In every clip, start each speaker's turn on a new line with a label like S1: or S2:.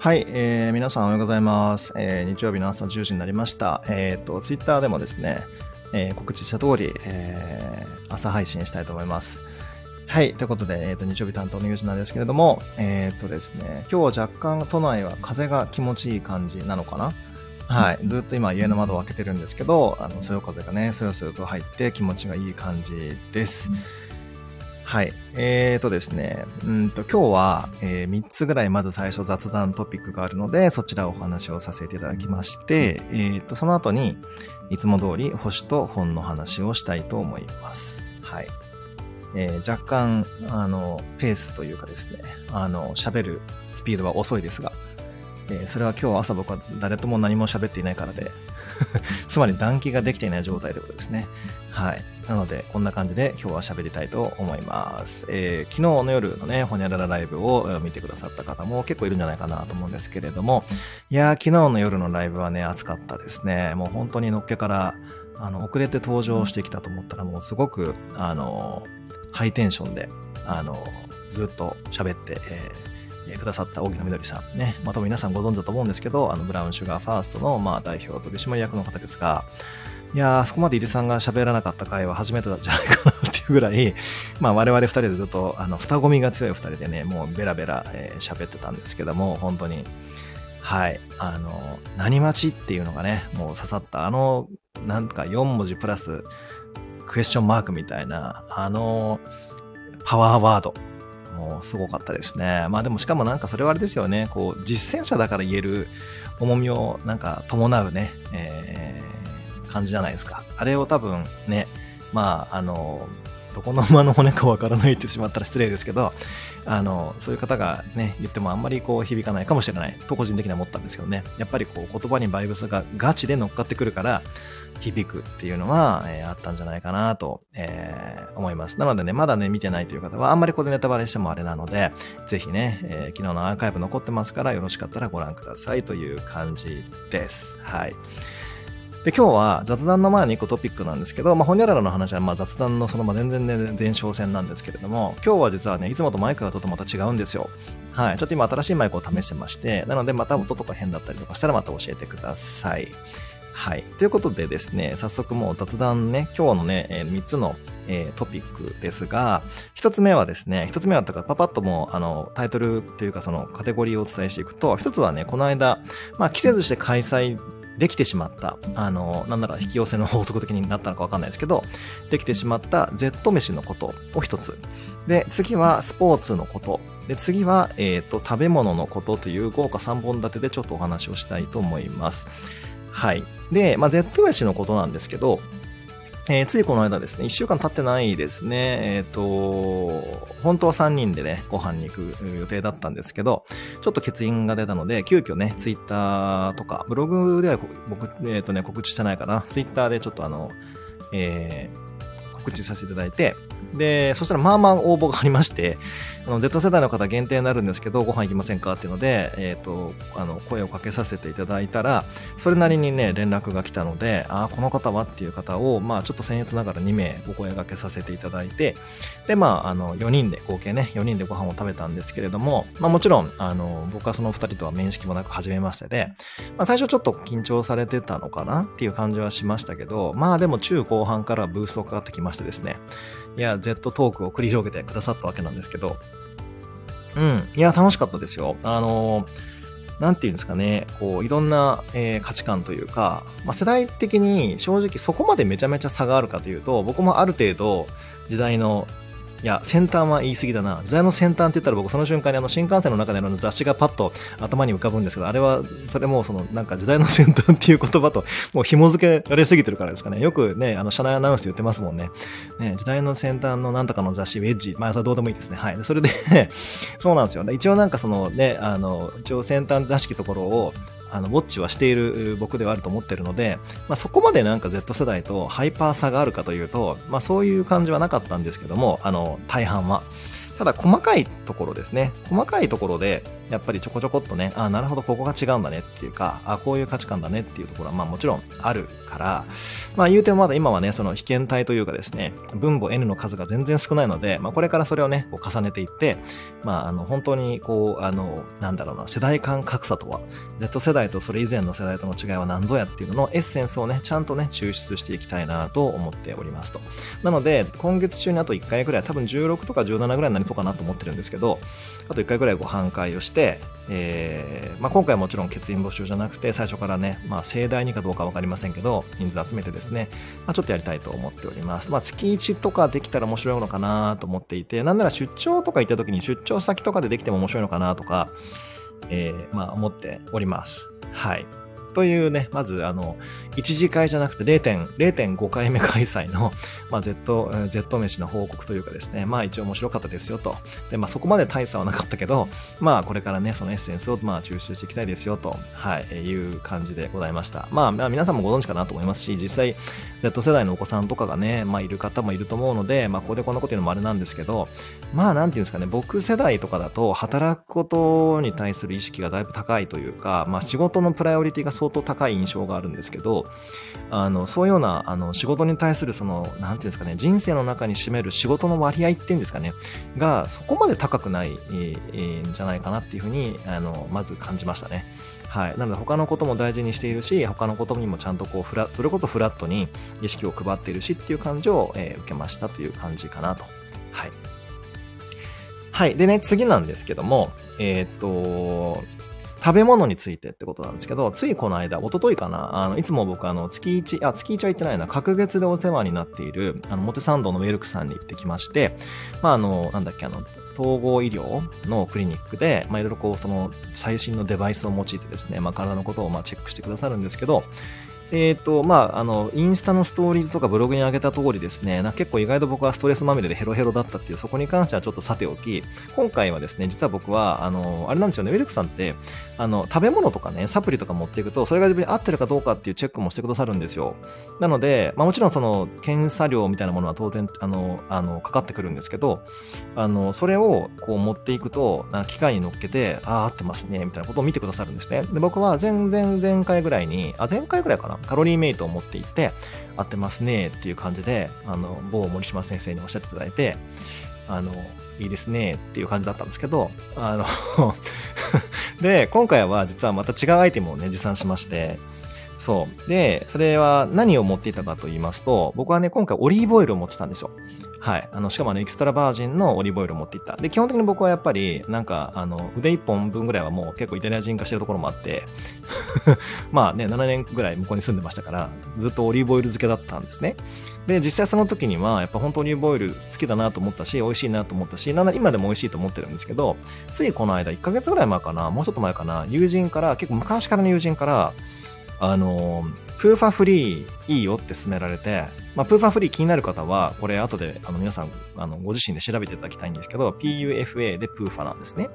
S1: はい、えー、皆さんおはようございます。えー、日曜日の朝10時になりました。えっ、ー、と、ツイッターでもですね、えー、告知した通り、えー、朝配信したいと思います。はい。ということで、えっ、ー、と、日曜日担当のユージなんですけれども、えっ、ー、とですね、今日は若干都内は風が気持ちいい感じなのかなはい。ずっと今家の窓を開けてるんですけど、あの、そよ風がね、そよそよと入って気持ちがいい感じです。はい。えーとですね、うんと今日は、えー、3つぐらいまず最初雑談トピックがあるので、そちらをお話をさせていただきまして、えーと、その後に、いつも通り星と本の話をしたいと思います。はい。えー、若干、あの、ペースというかですね、あの、喋るスピードは遅いですが、えー、それは今日朝僕は誰とも何も喋っていないからで つまり暖気ができていない状態ということですね。はい。なので、こんな感じで今日は喋りたいと思います。えー、昨日の夜のね、ほにゃららライブを見てくださった方も結構いるんじゃないかなと思うんですけれども、いやー、昨日の夜のライブはね、熱かったですね。もう本当にのっけから、あの、遅れて登場してきたと思ったらもうすごく、あの、ハイテンションで、あの、ずっと喋って、えーくださった荻野みどりさんね、まあ、多分皆さんご存知だと思うんですけど、あの、 Brown Sugar 1st の、まあ、代表取締役の方ですが、いやー、そこまで井出さんが喋らなかった回は初めてだじゃないかなっていうぐらい、まあ我々二人でずっと、あの、双子みが強い二人でね、もうベラベラ喋、えー、ってたんですけども、本当に、はい、あの、何待ちっていうのがね、もう刺さった、あの、なんか4文字プラス、クエスチョンマークみたいな、あの、パワーワード。もうすごかったですね。まあでもしかもなんかそれはあれですよね、こう、実践者だから言える重みをなんか伴うね、えー、感じじゃないですか。あれを多分ね、まあ、あの、どこの馬の骨かわからないってしまったら失礼ですけど、あの、そういう方がね、言ってもあんまりこう響かないかもしれないと個人的には思ったんですけどね。やっぱりこう言葉にバイブスがガチで乗っかってくるから響くっていうのは、えー、あったんじゃないかなと、えー、思います。なのでね、まだね、見てないという方はあんまりここでネタバレしてもあれなので、ぜひね、えー、昨日のアーカイブ残ってますからよろしかったらご覧くださいという感じです。はい。で、今日は雑談の前に1個トピックなんですけど、まあ、ほにゃららの話はま雑談のそのまま全然ね、前哨戦なんですけれども、今日は実はね、いつもとマイクがととまた違うんですよ。はい。ちょっと今新しいマイクを試してまして、なのでまた音とか変だったりとかしたらまた教えてください。はい。ということでですね、早速もう雑談ね、今日のね、えー、3つの、えー、トピックですが、1つ目はですね、1つ目はとかパパッともう、あの、タイトルというかそのカテゴリーをお伝えしていくと、1つはね、この間、まあ、季節して開催できてしまった、あの、なんなら引き寄せの法則的になったのかわかんないですけど、できてしまった Z 飯のことを一つ。で、次はスポーツのこと。で、次は、えっ、ー、と、食べ物のことという豪華3本立てでちょっとお話をしたいと思います。はい。で、まあ、Z 飯のことなんですけど、えー、ついこの間ですね、1週間経ってないですね、えっ、ー、と、本当は3人でね、ご飯に行く予定だったんですけど、ちょっと欠員が出たので、急遽ね、ツイッターとか、ブログでは僕、えっ、ー、とね、告知してないかな、ツイッターでちょっとあの、えー、告知させていただいて、で、そしたらまあまあ応募がありまして、あの、Z 世代の方限定になるんですけど、ご飯行きませんかっていうので、えっ、ー、と、あの、声をかけさせていただいたら、それなりにね、連絡が来たので、ああ、この方はっていう方を、まあ、ちょっと僭越ながら2名お声がけさせていただいて、で、まあ、あの、4人で、合計ね、4人でご飯を食べたんですけれども、まあ、もちろん、あの、僕はその2人とは面識もなく初めましてで、まあ、最初ちょっと緊張されてたのかなっていう感じはしましたけど、まあ、でも中後半からブーストかかってきましてですね、や、Z トークを繰り広げてくださったわけなんですけど、うん。いや、楽しかったですよ。あのなんていうんですかね、こう、いろんな、えー、価値観というか、まあ、世代的に正直そこまでめちゃめちゃ差があるかというと、僕もある程度時代のいや、先端は言い過ぎだな。時代の先端って言ったら僕その瞬間にあの新幹線の中での雑誌がパッと頭に浮かぶんですけど、あれは、それもそのなんか時代の先端っていう言葉ともう紐付けられすぎてるからですかね。よくね、あの車内アナウンスで言ってますもんね。ね、時代の先端のなんとかの雑誌、ウェッジ。まあ、それどうでもいいですね。はい。それで そうなんですよ。一応なんかそのね、あの、一応先端らしきところを、あの、ウォッチはしている僕ではあると思ってるので、まあ、そこまでなんか Z 世代とハイパー差があるかというと、まあ、そういう感じはなかったんですけども、あの、大半は。ただ細かいところですね。細かいところで、やっぱりちょこちょこっとね、あ、なるほど、ここが違うんだねっていうか、あ、こういう価値観だねっていうところは、まあもちろんあるから、まあ言うてもまだ今はね、その被験体というかですね、分母 N の数が全然少ないので、まあこれからそれをね、こう重ねていって、まああの、本当にこう、あの、なんだろうな、世代間格差とは、Z 世代とそれ以前の世代との違いは何ぞやっていうののエッセンスをね、ちゃんとね、抽出していきたいなと思っておりますと。なので、今月中にあと1回ぐらい、多分16とか17ぐらいになりそうかなと思ってるんですけど、あと1回ぐらいご飯会をして、えーまあ、今回もちろん欠員募集じゃなくて、最初からね、まあ、盛大にかどうか分かりませんけど、人数集めてですね、まあ、ちょっとやりたいと思っております。まあ、月1とかできたら面白いのかなと思っていて、なんなら出張とか行った時に出張先とかでできても面白いのかなとか、えー、まあ、思っております。はい。というね、まず、あの、1次会じゃなくて0.5回目開催の、まあ、Z、Z 飯の報告というかですね、まあ一応面白かったですよと。で、まあそこまで大差はなかったけど、まあこれからね、そのエッセンスをまあ抽出していきたいですよと、はい、いう感じでございました。まあ、まあ皆さんもご存知かなと思いますし、実際 Z 世代のお子さんとかがね、まあいる方もいると思うので、まあここでこんなこと言うのもあれなんですけど、まあなんていうんですかね、僕世代とかだと働くことに対する意識がだいぶ高いというか、まあ仕事のプライオリティが相当高い印象があるんですけど、あの、そういうような、あの、仕事に対するその、なんていうんですかね、人生の中に占める仕事の割合っていうんですかね、が、そこまで高くない、んじゃないかなっていうふうに、あの、まず感じましたね。はい。なので、他のことも大事にしているし、他のことにもちゃんとこう、フラそれこそフラットに意識を配っているしっていう感じを、えー、受けましたという感じかなと。はい。はい。でね、次なんですけども、えー、っと、食べ物についてってことなんですけど、ついこの間、おとといかな、あの、いつも僕、あの、月一、あ、月一は行ってないな、隔月でお世話になっている、あの、モテサンドのウェルクさんに行ってきまして、まあ、あの、なんだっけ、あの、統合医療のクリニックで、まあ、いろいろこう、その、最新のデバイスを用いてですね、まあ、体のことを、まあ、チェックしてくださるんですけど、えっ、ー、と、まあ、あの、インスタのストーリーズとかブログに上げた通りですね、な結構意外と僕はストレスまみれでヘロヘロだったっていう、そこに関してはちょっとさておき、今回はですね、実は僕は、あの、あれなんですよね、ウェルクさんって、あの、食べ物とかね、サプリとか持っていくと、それが自分に合ってるかどうかっていうチェックもしてくださるんですよ。なので、まあもちろんその、検査料みたいなものは当然、あの、あの、かかってくるんですけど、あの、それをこう持っていくと、な機械に乗っけて、ああ、合ってますね、みたいなことを見てくださるんですね。で、僕は前々前回ぐらいに、あ、前回ぐらいかな、カロリーメイトを持っていって、合ってますねっていう感じで、あの、某森島先生におっしゃっていただいて、あの、いいですねっていう感じだったんですけど、あの で、今回は実はまた違うアイテムをね、持参しまして、そう。で、それは何を持っていたかと言いますと、僕はね、今回オリーブオイルを持ってたんですよ。はい。あの、しかもあの、エキストラバージンのオリーブオイルを持っていった。で、基本的に僕はやっぱり、なんか、あの、腕一本分ぐらいはもう結構イタリア人化してるところもあって まあね、7年ぐらい向こうに住んでましたから、ずっとオリーブオイル漬けだったんですね。で、実際その時には、やっぱ本当オリーブオイル好きだなと思ったし、美味しいなと思ったし、なんなら今でも美味しいと思ってるんですけど、ついこの間、1ヶ月ぐらい前かな、もうちょっと前かな、友人から、結構昔からの友人から、あの、プーファフリーいいよって勧められて、まあ、プーファフリー気になる方は、これ後であの皆さんあのご自身で調べていただきたいんですけど、PUFA でプーファなんですね。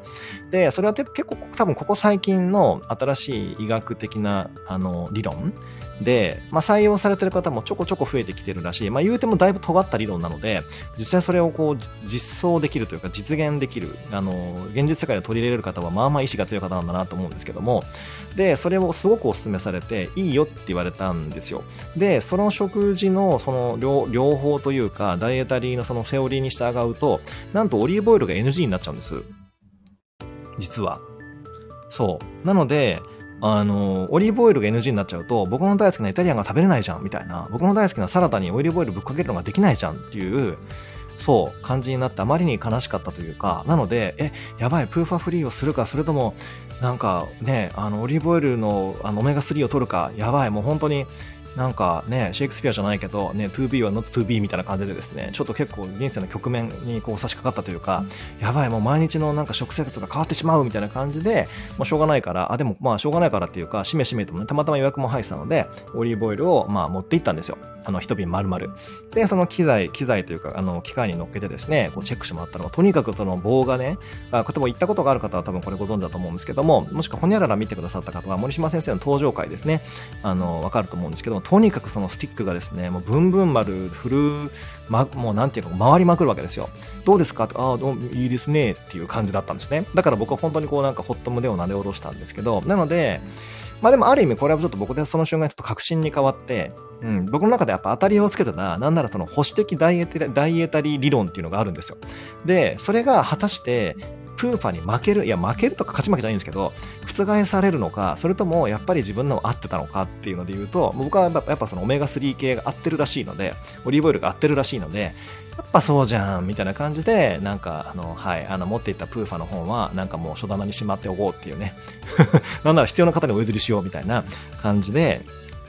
S1: で、それは結構多分ここ最近の新しい医学的なあの理論で、まあ、採用されてる方もちょこちょこ増えてきてるらしい。まあ、言うてもだいぶ尖った理論なので、実際それをこう実装できるというか実現できる、あの、現実世界で取り入れれる方はまあまあ意志が強い方なんだなと思うんですけども、で、それをすごくお勧めされて、いいよって言われたんですよ。で、その食事のその両両方というか、ダイエタリーのそのセオリーに従うと、なんとオリーブオイルが NG になっちゃうんです。実は。そう。なので、あの、オリーブオイルが NG になっちゃうと、僕の大好きなイタリアンが食べれないじゃん、みたいな。僕の大好きなサラダにオリーブオイルぶっかけるのができないじゃんっていう、そう、感じになってあまりに悲しかったというか、なので、え、やばい、プーファフリーをするか、それとも、なんかね、あの、オリーブオイルのあのオメガ3を取るか、やばい、もう本当に、なんかね、シェイクスピアじゃないけど、ね、2B は not to be みたいな感じでですね、ちょっと結構人生の局面にこう差し掛かったというか、やばい、もう毎日のなんか食生活が変わってしまうみたいな感じで、もうしょうがないから、あ、でもまあしょうがないからっていうか、しめしめともね、たまたま予約も入ってたので、オリーブオイルをまあ持って行ったんですよ。あの、一瓶丸々。で、その機材、機材というか、あの、機械に乗っけてですね、こうチェックしてもらったのが、とにかくその棒がね、あ、例えば行ったことがある方は多分これご存知だと思うんですけども、もしくはほにゃらら見てくださった方は、森島先生の登場回ですね、あの、わかると思うんですけども、とにかくそのスティックがですね、もうブンブン丸、振る、ま、もうなんていうか、回りまくるわけですよ。どうですか？ああ、いいですね、っていう感じだったんですね。だから僕は本当にこうなんかほっと胸を撫で下ろしたんですけど、なので、まあでもある意味これはちょっと僕でその瞬間ちょっと確信に変わって、うん、僕の中でやっぱ当たりをつけてた、なんならその保守的ダイエダイエタリー理論っていうのがあるんですよ。で、それが果たしてプーファに負ける、いや負けるとか勝ち負けじゃないんですけど、覆されるのか、それともやっぱり自分の合ってたのかっていうので言うと、僕はやっぱそのオメガ3系が合ってるらしいので、オリーブオイルが合ってるらしいので、やっぱそうじゃんみたいな感じで、なんか、あの、はい、あの、持っていったプーファの本は、なんかもう書棚にしまっておこうっていうね。なんなら必要な方にお譲りしようみたいな感じで、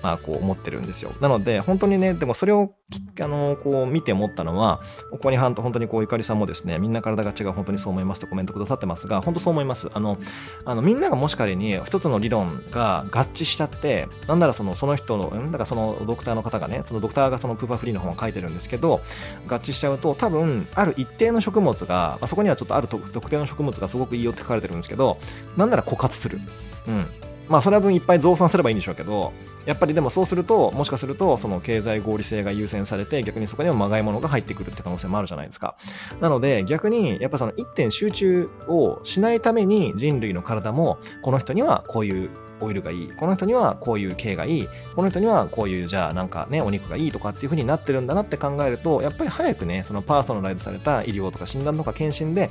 S1: まあ、こう思ってるんですよ。なので、本当にね、でもそれを、あの、こう見て思ったのは、ここに本当にこう、ゆかりさんもですね、みんな体が違う、本当にそう思いますとコメントくださってますが、本当そう思います。あの、あのみんながもし仮に一つの理論が合致しちゃって、なんならその、その人の、んだからそのドクターの方がね、そのドクターがそのプーパーフリーの本を書いてるんですけど、合致しちゃうと、多分、ある一定の食物が、まあ、そこにはちょっとある特定の食物がすごくいいよって書かれてるんですけど、なんなら枯渇する。うん。まあそれは分いっぱい増産すればいいんでしょうけどやっぱりでもそうするともしかするとその経済合理性が優先されて逆にそこにはまがいものが入ってくるって可能性もあるじゃないですか。なので逆にやっぱその一点集中をしないために人類の体もこの人にはこういうオイルがいい。この人にはこういう系がいい。この人にはこういうじゃあなんかねお肉がいいとかっていう風になってるんだなって考えるとやっぱり早くねそのパーソナライズされた医療とか診断とか検診で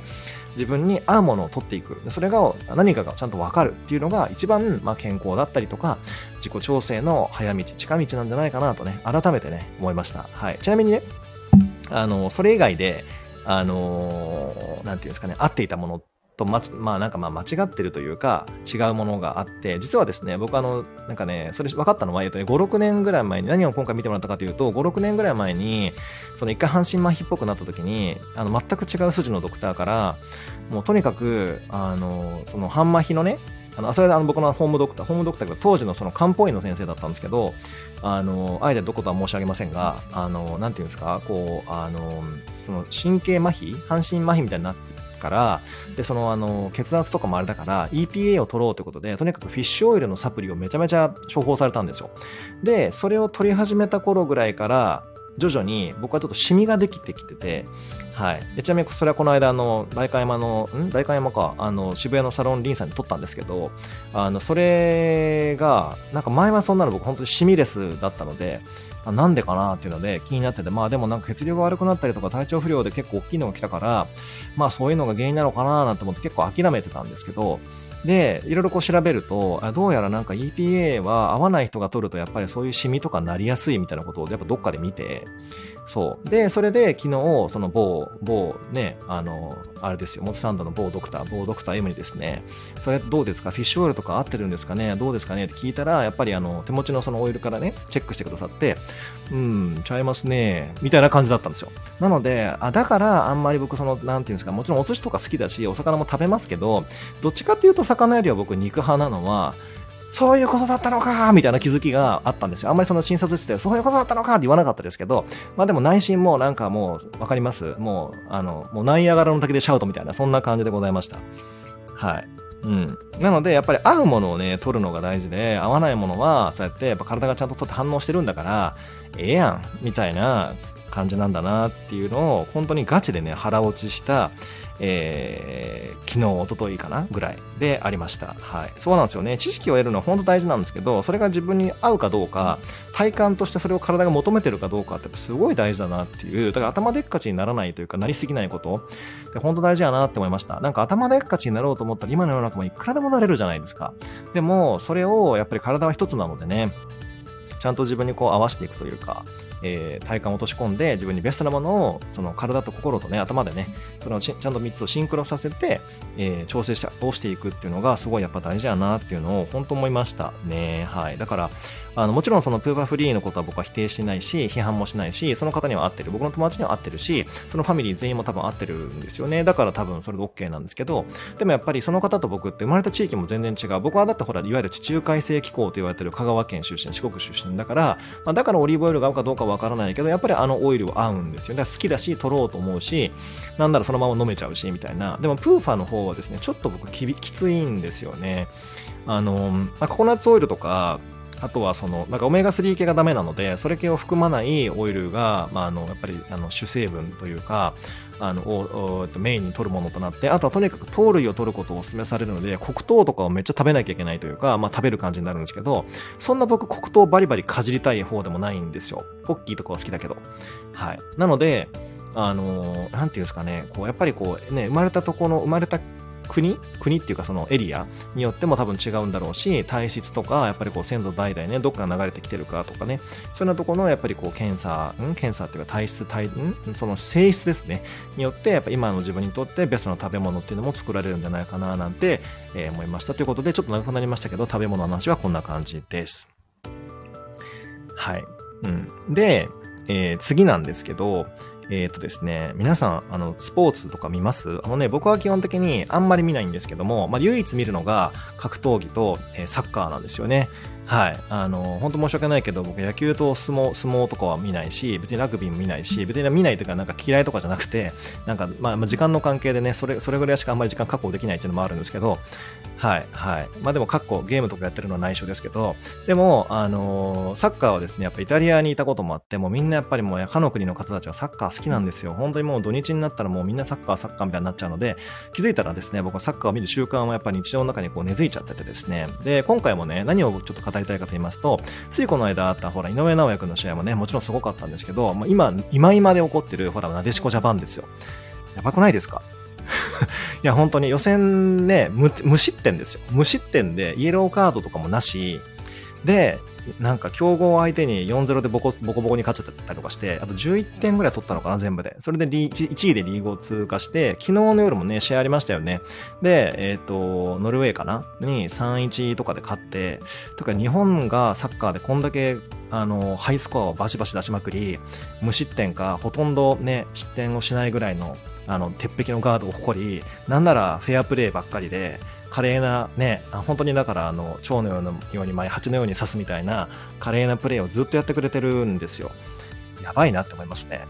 S1: 自分に合うものを取っていく。それが何かがちゃんと分かるっていうのが一番、まあ、健康だったりとか自己調整の早道近道なんじゃないかなとね改めてね思いました、はい、ちなみにねあのそれ以外であのー、なんていうんですかね合っていたものっとま、まあなんかまあ間違ってるというか違うものがあって、実はですね、僕あの、なんかね、それ分かったのは、えっとね、5、6年ぐらい前に、何を今回見てもらったかというと、5、6年ぐらい前に、その一回半身麻痺っぽくなった時に、あの、全く違う筋のドクターから、もうとにかく、あの、その半麻痺のね、あの、それであの僕のホームドクター、ホームドクターが当時のその漢方医の先生だったんですけど、あの、あえてどことは申し上げませんが、あの、なんていうんですか、こう、あの、その神経麻痺半身麻痺みたいになってからでそのあの血圧とかもあれだから EPA を取ろうということでとにかくフィッシュオイルのサプリをめちゃめちゃ処方されたんですよ。でそれを取り始めた頃ぐらいから徐々に僕はちょっとシミができてきてて、はい。ちなみにそれはこの間、あの、代官山の、ん？代官山か、あの、渋谷のサロンリンさんに撮ったんですけど、あの、それが、なんか前はそんなの僕本当にシミレスだったので、なんでかなっていうので気になってて、まあでもなんか血流が悪くなったりとか体調不良で結構大きいのが来たから、まあそういうのが原因なのかななんて思って結構諦めてたんですけど、で、いろいろこう調べると、どうやらなんか EPA は合わない人が取るとやっぱりそういうシミとかなりやすいみたいなことをやっぱどっかで見て、そう。で、それで昨日、その某、某ね、あの、あれですよ、モトサンドの某ドクター、某ドクター M にですね、それどうですか？フィッシュオイルとか合ってるんですかね？どうですかね？って聞いたら、やっぱりあの、手持ちのそのオイルからね、チェックしてくださって、うん、ちゃいますね、みたいな感じだったんですよ。なので、あ、だからあんまり僕その、なんていうんですか、もちろんお寿司とか好きだし、お魚も食べますけど、どっちかっていうと魚よりは僕肉派なのは、そういうことだったのかみたいな気づきがあったんですよ。あんまりその診察室で、そういうことだったのかって言わなかったですけど、まあでも内心もなんかもう、わかりますもう、あの、もうナイアガラの滝でシャウトみたいな、そんな感じでございました。はい。うん。なので、やっぱり合うものをね、取るのが大事で、合わないものは、そうやって、やっぱ体がちゃんと取って反応してるんだから、ええやん、みたいな感じなんだなっていうのを、本当にガチでね、腹落ちした、えー、昨日、おとといかなぐらいでありました。はい。そうなんですよね。知識を得るのは本当大事なんですけど、それが自分に合うかどうか、体感としてそれを体が求めてるかどうかってすごい大事だなっていう、だから頭でっかちにならないというか、なりすぎないことで本当大事やなって思いました。なんか頭でっかちになろうと思ったら今の世の中もいくらでもなれるじゃないですか。でも、それをやっぱり体は一つなのでね、ちゃんと自分にこう合わせていくというか、えー、体感を落とし込んで自分にベストなものをその体と心とね頭でねそのちゃんと3つをシンクロさせて、えー、調整したをしていくっていうのがすごいやっぱ大事やなっていうのを本当思いましたね。はい。だからあの、もちろんそのプーパーフリーのことは僕は否定しないし、批判もしないし、その方には合ってる。僕の友達には合ってるし、そのファミリー全員も多分合ってるんですよね。だから多分それで OK なんですけど、でもやっぱりその方と僕って生まれた地域も全然違う。僕はだってほら、いわゆる地中海性気候と言われてる香川県出身、四国出身だから、まあ、だからオリーブオイルが合うかどうかわからないけど、やっぱりあのオイルは合うんですよ。だから好きだし、取ろうと思うし、なんならそのまま飲めちゃうし、みたいな。でもプーファの方はですね、ちょっと僕ききついんですよね。あの、まあ、ココナッツオイルとか、あとはその、なんかオメガ3系がダメなので、それ系を含まないオイルが、まあ、あの、やっぱり、あの、主成分というか、あの、をメインに取るものとなって、あとはとにかく糖類を取ることをお勧めされるので、黒糖とかをめっちゃ食べなきゃいけないというか、まあ食べる感じになるんですけど、そんな僕黒糖バリバリかじりたい方でもないんですよ。ポッキーとかは好きだけど。はい。なので、あの、なんていうんですかね、こう、やっぱりこう、ね、生まれたとこの、生まれた国国っていうかそのエリアによっても多分違うんだろうし、体質とか、やっぱりこう先祖代々ね、どっから流れてきてるかとかね、そんなところのやっぱりこう検査、ん検査っていうか体質、体、んその性質ですね、によって、やっぱ今の自分にとってベストな食べ物っていうのも作られるんじゃないかななんて、えー、思いました。ということで、ちょっと長くなりましたけど、食べ物の話はこんな感じです。はい。うん。で、えー、次なんですけど、えっ、ー、とですね、皆さん、あの、スポーツとか見ます？あのね、僕は基本的にあんまり見ないんですけども、まあ、唯一見るのが格闘技と、えー、サッカーなんですよね。はい。あの、本当申し訳ないけど、僕野球と相撲、相撲とかは見ないし、別にラグビーも見ないし、別に見ないというか、なんか嫌いとかじゃなくて、なんか、まあ、時間の関係でね、それ、それぐらいしかあんまり時間確保できないっていうのもあるんですけど、はい、はい。まあでも、括弧、ゲームとかやってるのは内緒ですけど、でも、あのー、サッカーはですね、やっぱイタリアにいたこともあって、もうみんなやっぱりもう、他の国の方たちはサッカー好きなんですよ。本当にもう土日になったらもうみんなサッカー、サッカーみたいになっちゃうので、気づいたらですね、僕はサッカーを見る習慣はやっぱり日常の中にこう根付いちゃっててですね、で、今回もね、何をちょっと語りたいかと言いますと、ついこの間あったほら、井上尚弥君の試合もね、もちろんすごかったんですけど、まあ、今、今今で起こってる、ほら、なでしこジャパンですよ。やばくないですか？いや、本当に予選ね無、無失点ですよ。無失点で、イエローカードとかもなし、で、なんか強豪相手に4-0でボコボコボコに勝っちゃったりとかして、あと11点ぐらい取ったのかな、全部で。それで1位でリーグを通過して、昨日の夜もね、試合ありましたよね。で、えっ、ー、と、ノルウェーかな？に3-1とかで勝って、とか日本がサッカーでこんだけあの、ハイスコアをバシバシ出しまくり、無失点か、ほとんどね、失点をしないぐらいの、あの、鉄壁のガードを誇り、なんならフェアプレーばっかりで、華麗なね、本当にだからあの、蝶のように前、蜂のように刺すみたいな華麗なプレーをずっとやってくれてるんですよ。やばいなって思いますね。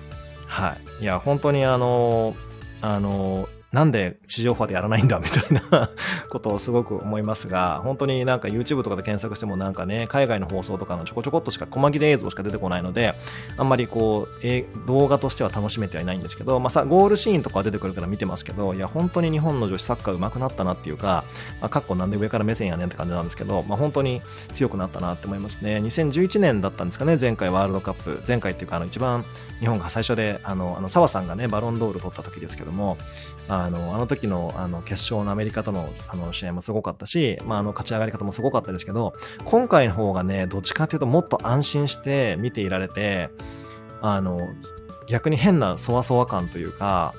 S1: はい。いや、本当にあの、あの、なんで地上波でやらないんだみたいな ことをすごく思いますが、本当になんか YouTube とかで検索してもなんかね、海外の放送とかのちょこちょこっとしか、細切れ映像しか出てこないので、あんまりこう、え動画としては楽しめてはいないんですけど、まあさ、ゴールシーンとかは出てくるから見てますけど、いや、本当に日本の女子サッカー上手くなったなっていうか、まあ、かっこなんで上から目線やねんって感じなんですけど、まあ本当に強くなったなって思いますね。2011年だったんですかね、前回ワールドカップ。前回っていうか、あの、一番日本が最初で、あの、あの、澤さんがね、バロンドール取った時ですけども、あの、あの時のあの決勝のアメリカとのあの試合もすごかったし、まあ、あの勝ち上がり方もすごかったですけど、今回の方がね、どっちかっていうともっと安心して見ていられて、あの、逆に変なそわそわ感というか、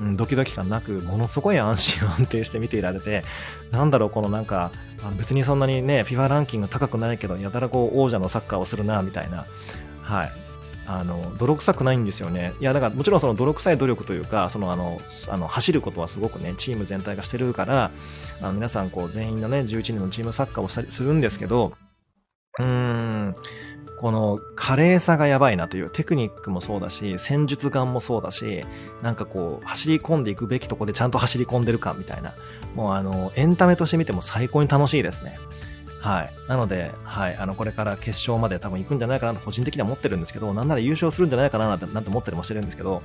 S1: うん、ドキドキ感なく、ものすごい安心安定して見ていられて、なんだろう、このなんか、あの別にそんなにね、FIFA ランキング高くないけど、やたらこう王者のサッカーをするな、みたいな、はい。あの、泥臭くないんですよね。いや、だからもちろんその泥臭い努力というか、そのあの、あの、走ることはすごくね、チーム全体がしてるから、あの皆さんこう、全員のね、11人のチームサッカーをしたりするんですけど、うーん、この華麗さがやばいなというテクニックもそうだし、戦術眼もそうだし、なんかこう、走り込んでいくべきとこでちゃんと走り込んでるかみたいな、もうあの、エンタメとして見ても最高に楽しいですね。はい。なので、はい。あの、これから決勝まで多分行くんじゃないかなと個人的には思ってるんですけど、なんなら優勝するんじゃないかななんて思ったりもしてるんですけど、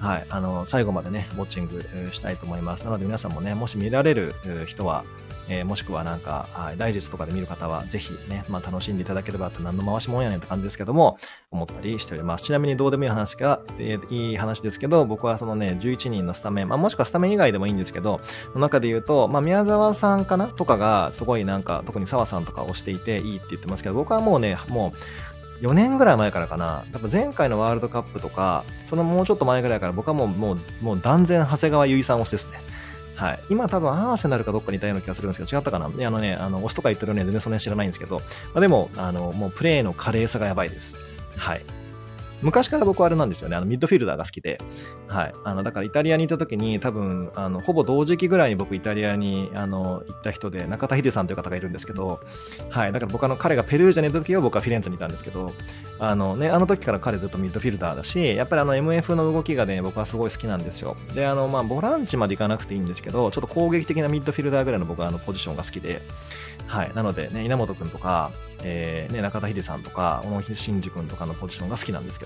S1: はい。あの、最後までね、ウォッチングしたいと思います。なので皆さんもね、もし見られる人は、えー、もしくはなんか、ダイジェストとかで見る方は、ぜひね、まあ楽しんでいただければって何の回しもんやねんって感じですけども、思ったりしております。ちなみにどうでもいい話が、えー、いい話ですけど、僕はそのね、11人のスタメン、まあもしくはスタメン以外でもいいんですけど、の中で言うと、まあ宮沢さんかなとかが、すごいなんか、特に澤さんとか押していていいって言ってますけど、僕はもうね、もう、4年ぐらい前からかな。多分前回のワールドカップとか、そのもうちょっと前ぐらいから僕はもう、もう、もう断然長谷川結衣さん推しですね。はい。今多分アーセナルかどっかにいたような気がするんですけど、違ったかな？あのね、あの、推しとか言ってるね、全然それ知らないんですけど、まあ、でも、あの、もうプレイの華麗さがやばいです。はい。昔から僕はあれなんですよね。あの、ミッドフィルダーが好きで。はい。あの、だからイタリアにいた時に多分、あの、ほぼ同時期ぐらいに僕イタリアに、あの、行った人で、中田秀さんという方がいるんですけど、はい。だから僕あの、彼がペルージャにいた時は僕はフィレンツェにいたんですけど、あのね、あの時から彼ずっとミッドフィルダーだし、やっぱりあの MF の動きがね、僕はすごい好きなんですよ。で、あの、まあ、ボランチまで行かなくていいんですけど、ちょっと攻撃的なミッドフィルダーぐらいの僕はあの、ポジションが好きで、はい。なのでね、稲本くんとか、えー、ね、中田秀さんとか、小野真二君とかのポジションが好きなんですけど、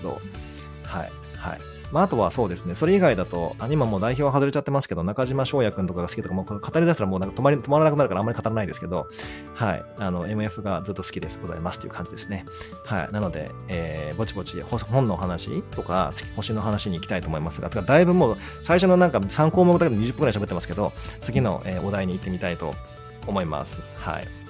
S1: はい。はい。まあ、あとはそうですね、それ以外だと、あ今もう代表は外れちゃってますけど、中島翔也君とかが好きとか、もう語り出したらもうなんか止まり止まらなくなるからあんまり語らないですけど、はい、あの、MF がずっと好きです、ございますという感じですね。はい、なので、えー、ぼちぼち本の話とか、星の話に行きたいと思いますが、だいぶもう最初のなんか3項目だけで20分くらい喋ってますけど、次の、えー、お題に行ってみたいと思います。はい。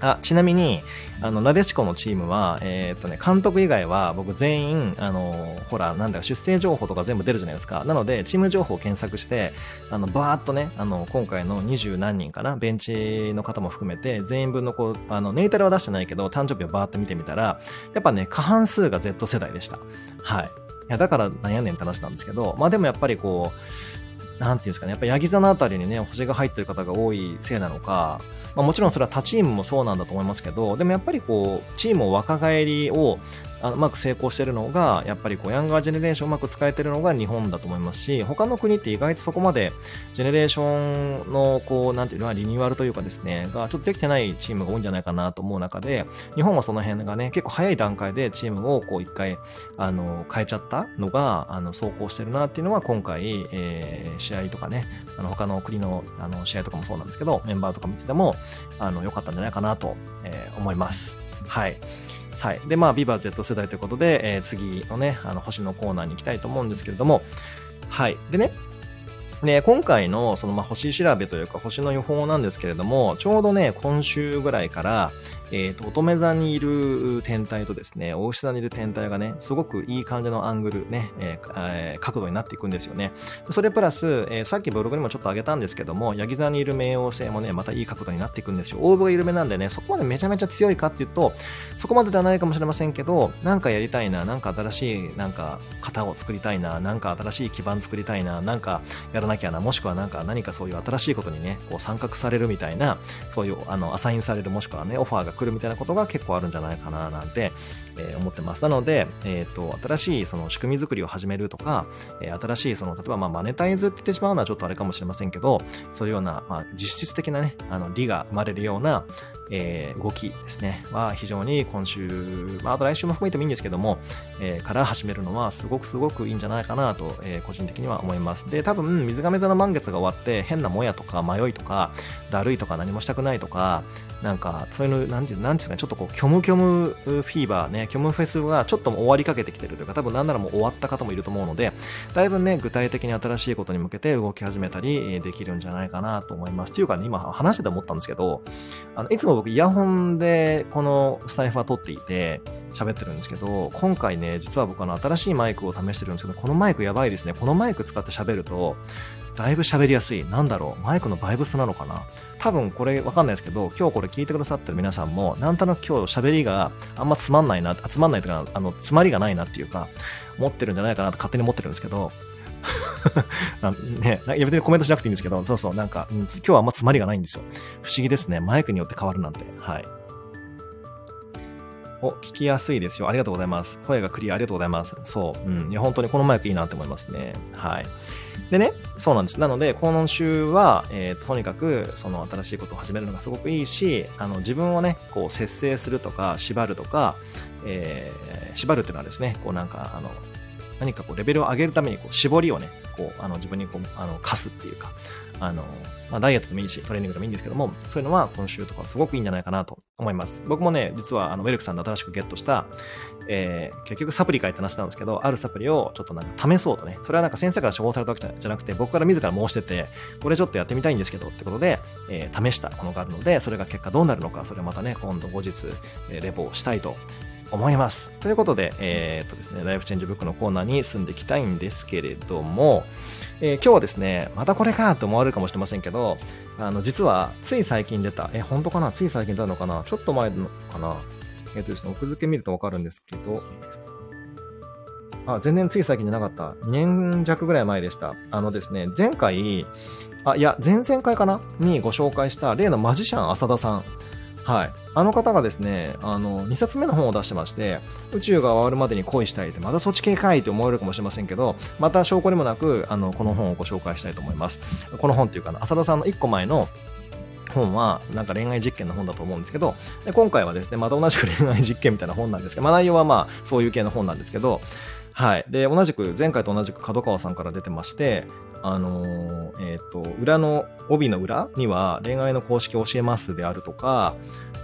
S1: あ、ちなみに、あの、なでしこのチームは、えー、っとね、監督以外は僕全員、あの、ほら、なんだか出生情報とか全部出るじゃないですか。なので、チーム情報を検索して、あの、バーっとね、あの、今回の二十何人かな、ベンチの方も含めて、全員分のこう、あの、ネイタルは出してないけど、誕生日をバーっと見てみたら、やっぱね、過半数が Z 世代でした。はい。いや、だからなんやねんって話なんですけど、まあでもやっぱりこう、なんていうんですかね、やっぱヤギ座のあたりにね、星が入ってる方が多いせいなのか、まあ、もちろんそれは他チームもそうなんだと思いますけど、でもやっぱりこう、チームを若返りをあうまく成功してるのが、やっぱりこう、ヤンガージェネレーションうまく使えてるのが日本だと思いますし、他の国って意外とそこまで、ジェネレーションの、こう、なんていうのはリニューアルというかですね、がちょっとできてないチームが多いんじゃないかなと思う中で、日本はその辺がね、結構早い段階でチームをこう、一回、あの、変えちゃったのが、あの、走行してるなっていうのは、今回、えー、試合とかね、あの、他の国の、あの、試合とかもそうなんですけど、メンバーとか見てても、あの、良かったんじゃないかなと、えー、思います。はい。はい。で、まあ、ビバ Z 世代ということで、えー、次のね、あの、星のコーナーに行きたいと思うんですけれども、はい。でね、ね、今回のそのまあ星調べというか星の予報なんですけれども、ちょうどね、今週ぐらいから、えっ、ー、と、乙女座にいる天体とですね、大牛座にいる天体がね、すごくいい感じのアングルね、えー、角度になっていくんですよね。それプラス、えー、さっきブログにもちょっと上げたんですけども、ヤギ座にいる冥王星もね、またいい角度になっていくんですよ。オーブが緩めなんでね、そこまでめちゃめちゃ強いかっていうと、そこまでではないかもしれませんけど、なんかやりたいな、なんか新しい、なんか型を作りたいな、なんか新しい基盤作りたいな、なんかやらなきゃな、もしくはなんか何かそういう新しいことにね、こう参画されるみたいな、そういうあのアサインされる、もしくはね、オファーが来るみたいなことが結構あるんじゃないかななんて、えー、思ってます。なので、えっ、ー、と、新しいその仕組み作りを始めるとか、えー、新しいその、例えばまあマネタイズって言ってしまうのはちょっとあれかもしれませんけど、そういうような、まあ実質的なね、あの、利が生まれるような、えー、動きですね、は非常に今週、まあ、あと来週も含めてもいいんですけども、えー、から始めるのはすごくすごくいいんじゃないかなと、えー、個人的には思います。で、多分、水亀座の満月が終わって、変なもやとか迷いとか、だるいとか何もしたくないとか、なんか、そういうの、なんていう、なんていうか、ちょっとこう、虚無虚無フィーバーね、虚無フェスがちょっとも終わりかけてきてるというか、多分なんならもう終わった方もいると思うので、だいぶね、具体的に新しいことに向けて動き始めたりできるんじゃないかなと思います。というかね、今話してて思ったんですけど、あのいつも僕イヤホンでこのスタイフは撮っていて、喋ってるんですけど、今回ね、実は僕あの新しいマイクを試してるんですけど、このマイクやばいですね。このマイク使って喋ると、だいぶ喋りやすい。なんだろう？マイクのバイブスなのかな？多分これわかんないですけど、今日これ聞いてくださってる皆さんも、なんとなく今日喋りがあんまつまんないな、つまんないというか、あの、つまりがないなっていうか、持ってるんじゃないかなと勝手に思ってるんですけど、ね、いや別にコメントしなくていいんですけど、そうそう、なんか、うん、今日はあんまつまりがないんですよ。不思議ですね。マイクによって変わるなんて。はい。お、聞きやすいですよ。ありがとうございます。声がクリアありがとうございます。そう。うん。いや、本当にこのマイクいいなって思いますね。はい。でね、そうなんです。なので、今週は、えーと、とにかく、その新しいことを始めるのがすごくいいし、あの、自分をね、こう、節制するとか、縛るとか、えー、縛るっていうのはですね、こうなんか、あの、何かこうレベルを上げるためにこう絞りをね、こうあの自分にこうあの課すっていうか、あの、まあ、ダイエットでもいいし、トレーニングでもいいんですけども、そういうのは今週とかすごくいいんじゃないかなと思います。僕もね、実はあのウェルクさんで新しくゲットした、えー、結局サプリかいって話なんですけど、あるサプリをちょっとなんか試そうとね、それはなんか先生から処方されたわけじゃなくて、僕から自ら申してて、これちょっとやってみたいんですけどってことで、えー、試したものがあるので、それが結果どうなるのか、それをまたね、今度後日、えー、レポをしたいと思います。ということで、えー、っとですね、ライフチェンジブックのコーナーに進んでいきたいんですけれども、えー、今日はですね、またこれかと思われるかもしれませんけど、あの、実は、つい最近出た、え、本当かな？つい最近出たのかな？ちょっと前のかな？えっ、とですね、奥付け見るとわかるんですけど、あ、全然つい最近じゃなかった。2年弱ぐらい前でした。あのですね、前回、あ、いや、前々回かな？にご紹介した例のマジシャン浅田さん。はい。あの方がですね、あの、2冊目の本を出してまして、宇宙が終わるまでに恋したいって、またそっち系かいって思われるかもしれませんけど、また証拠にもなく、あの、この本をご紹介したいと思います。この本っていうかな、浅田さんの1個前の本はなんか恋愛実験の本だと思うんですけど、で今回はですね、また同じく恋愛実験みたいな本なんですけど、まあ内容はまあそういう系の本なんですけど、はい。で、同じく、前回と同じく角川さんから出てまして、あのー、えっ、ー、と、裏の、帯の裏には恋愛の公式を教えますであるとか、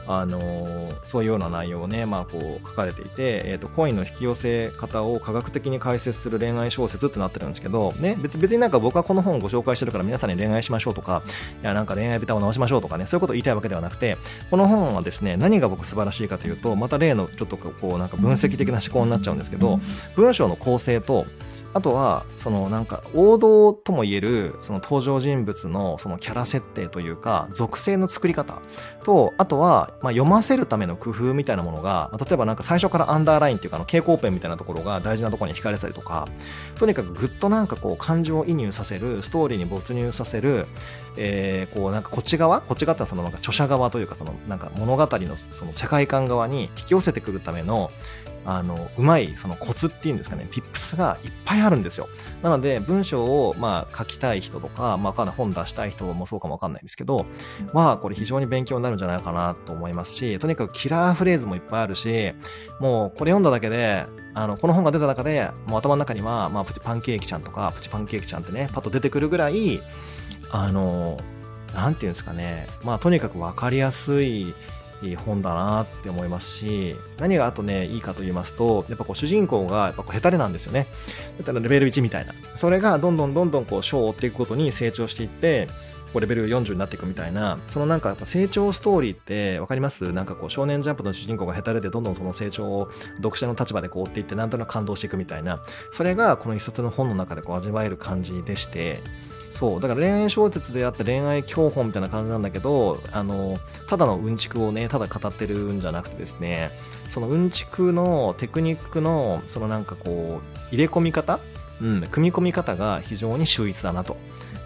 S1: あのー、そういうような内容をね、まあ、こう書かれていて、えーと、恋の引き寄せ方を科学的に解説する恋愛小説ってなってるんですけど、ね、別別になんか僕はこの本をご紹介してるから皆さんに恋愛しましょうとか、いやなんか恋愛ベタを直しましょうとかね、そういうことを言いたいわけではなくて、この本はですね、何が僕素晴らしいかというと、また例のちょっとこうなんか分析的な思考になっちゃうんですけど、文章の構成と、あとは、そのなんか王道とも言える、その登場人物のそのキャラ設定というか、属性の作り方と、あとは、まあ、読ませるための工夫みたいなものが、例えばなんか最初からアンダーラインっていうか、の蛍光ペンみたいなところが大事なところに惹かれたりとか、とにかくぐっとなんかこう感情を移入させる、ストーリーに没入させる、えー、こうなんかこっち側こっち側ってそのなんか著者側というか、そのなんか物語のその世界観側に引き寄せてくるための、あの、うまい、そのコツっていうんですかね、ピップスがいっぱいあるんですよ。なので、文章を、まあ、書きたい人とか、まあ、かない本出したい人もそうかもわかんないんですけど、まあ、これ非常に勉強になるんじゃないかなと思いますし、とにかくキラーフレーズもいっぱいあるし、もう、これ読んだだけで、あの、この本が出た中で、もう頭の中には、まあ、プチパンケーキちゃんとか、プチパンケーキちゃんってね、パッと出てくるぐらい、あの、なんていうんですかね、まあ、とにかくわかりやすい、いい本だなって思いますし、何があとね、いいかと言いますと、やっぱこう主人公がやっぱこうヘタレなんですよね。だったらレベル1みたいな。それがどんどんどんどんこう章を追っていくことに成長していって、こうレベル40になっていくみたいな、そのなんかやっぱ成長ストーリーってわかります？なんかこう少年ジャンプの主人公がヘタレでどんどんその成長を読者の立場でこう追っていってなんとなく感動していくみたいな、それがこの一冊の本の中でこう味わえる感じでして、そうだから恋愛小説であって恋愛教本みたいな感じなんだけどあのただのうんちくをねただ語ってるんじゃなくてですねそのうんちくのテクニックのそのなんかこう入れ込み方うん、組み込み方が非常に秀逸だなと。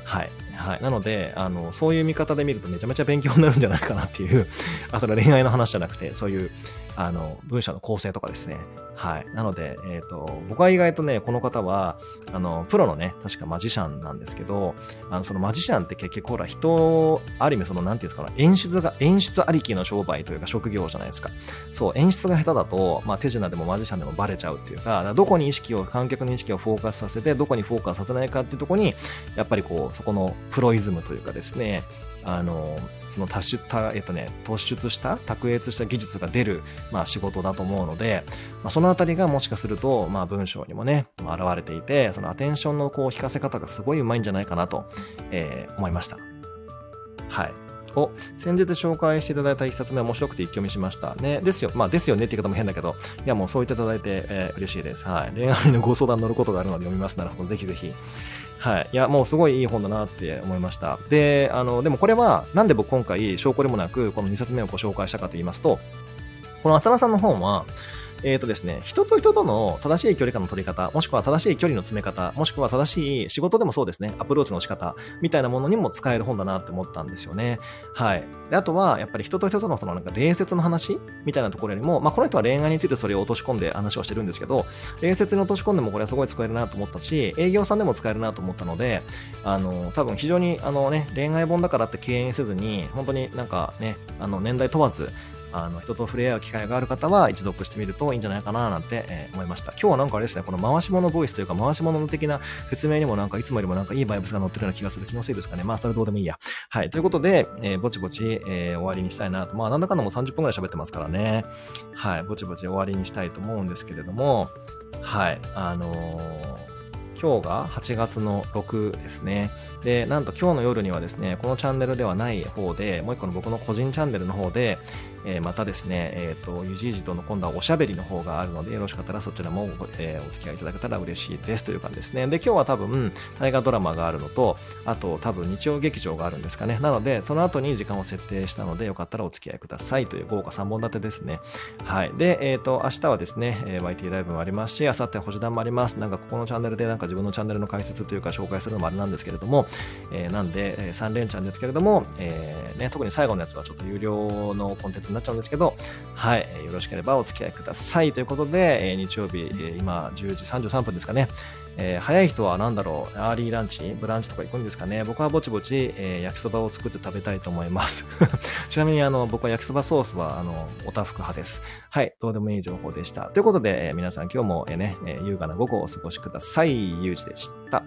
S1: はい。はい。なので、あの、そういう見方で見るとめちゃめちゃ勉強になるんじゃないかなっていう あ、それは恋愛の話じゃなくて、そういう、あの、文章の構成とかですね。はい。なので、えっ、ー、と、僕は意外とね、この方は、あの、プロのね、確かマジシャンなんですけど、あの、そのマジシャンって結局ほら、人、ある意味その、なんていうんですかね、演出が、演出ありきの商売というか職業じゃないですか。そう、演出が下手だと、まあ、手品でもマジシャンでもバレちゃうっていうか、どこに意識を、観客の意識をフォーカスさせて、どこにフォーカスさせないかっていうところに、やっぱりこう、そこのプロイズムというかですね、あの、その達出、えっとね、突出した、卓越した技術が出る、まあ仕事だと思うので、まあ、そのあたりがもしかすると、まあ文章にもね、まあ、現れていて、そのアテンションのこう引かせ方がすごい上手いんじゃないかなと、えー、思いました。はい。を先日紹介していただいた一冊目面白くて一挙見しました。ね。ですよ。まあですよねって言い方も変だけど、いやもうそう言っていただいて、えー、嬉しいです。はい。恋愛のご相談乗ることがあるので読みます。なるほど。ぜひぜひ。はい。いや、もうすごいいい本だなって思いました。で、あの、でもこれは、なんで僕今回、証拠でもなく、この2冊目をご紹介したかと言いますと、この浅田さんの本は、えっ、ー、とですね、人と人との正しい距離感の取り方、もしくは正しい距離の詰め方、もしくは正しい仕事でもそうですね、アプローチの仕方、みたいなものにも使える本だなって思ったんですよね。はい。で、あとは、やっぱり人と人とのそのなんか礼節の話みたいなところよりも、まあこの人は恋愛についてそれを落とし込んで話をしてるんですけど、礼節に落とし込んでもこれはすごい使えるなと思ったし、営業さんでも使えるなと思ったので、あの、多分非常にあのね、恋愛本だからって敬遠せずに、本当になんかね、あの年代問わず、あの、人と触れ合う機会がある方は一読してみるといいんじゃないかななんて、えー、思いました。今日はなんかあれですね、この回し物ボイスというか回し物的な説明にもなんかいつもよりもなんかいいバイブスが載ってるような気がする気のせいですかね。まあそれどうでもいいや。はい。ということで、えー、ぼちぼち、えー、終わりにしたいなと。まあなんだかんだもう30分くらい喋ってますからね。はい。ぼちぼち終わりにしたいと思うんですけれども、はい。あのー今日が8月の6ですね。で、なんと今日の夜にはですね、このチャンネルではない方で、もう一個の僕の個人チャンネルの方で、えー、またですね、えっ、ー、と、ゆじいじとの今度はおしゃべりの方があるので、よろしかったらそちらも、えー、お付き合いいただけたら嬉しいですという感じですね。で、今日は多分、大河ドラマがあるのと、あと多分日曜劇場があるんですかね。なので、その後に時間を設定したので、よかったらお付き合いくださいという豪華3本立てですね。はい。で、えっ、ー、と、明日はですね、え YT ライブもありますし、明後日星団もあります。なんかここのチャンネルでなんか自分のチャンネルの解説というか紹介するのもあれなんですけれども、えなんで、え3連チャンですけれども、えね、特に最後のやつはちょっと有料のコンテンツなっちゃうんですけど、はい、よろしければお付き合いください。ということで、え日曜日、え今10時33分ですかね。えー、早い人は何だろう、アーリーランチ、ブランチとか行くんですかね？僕はぼちぼち、えー、焼きそばを作って食べたいと思います。ちなみに、あの、僕は焼きそばソースは、あの、おたふく派です。はい、どうでもいい情報でした。ということで、えー、皆さん今日も、えー、ね、え、優雅な午後をお過ごしください。ゆうじでした。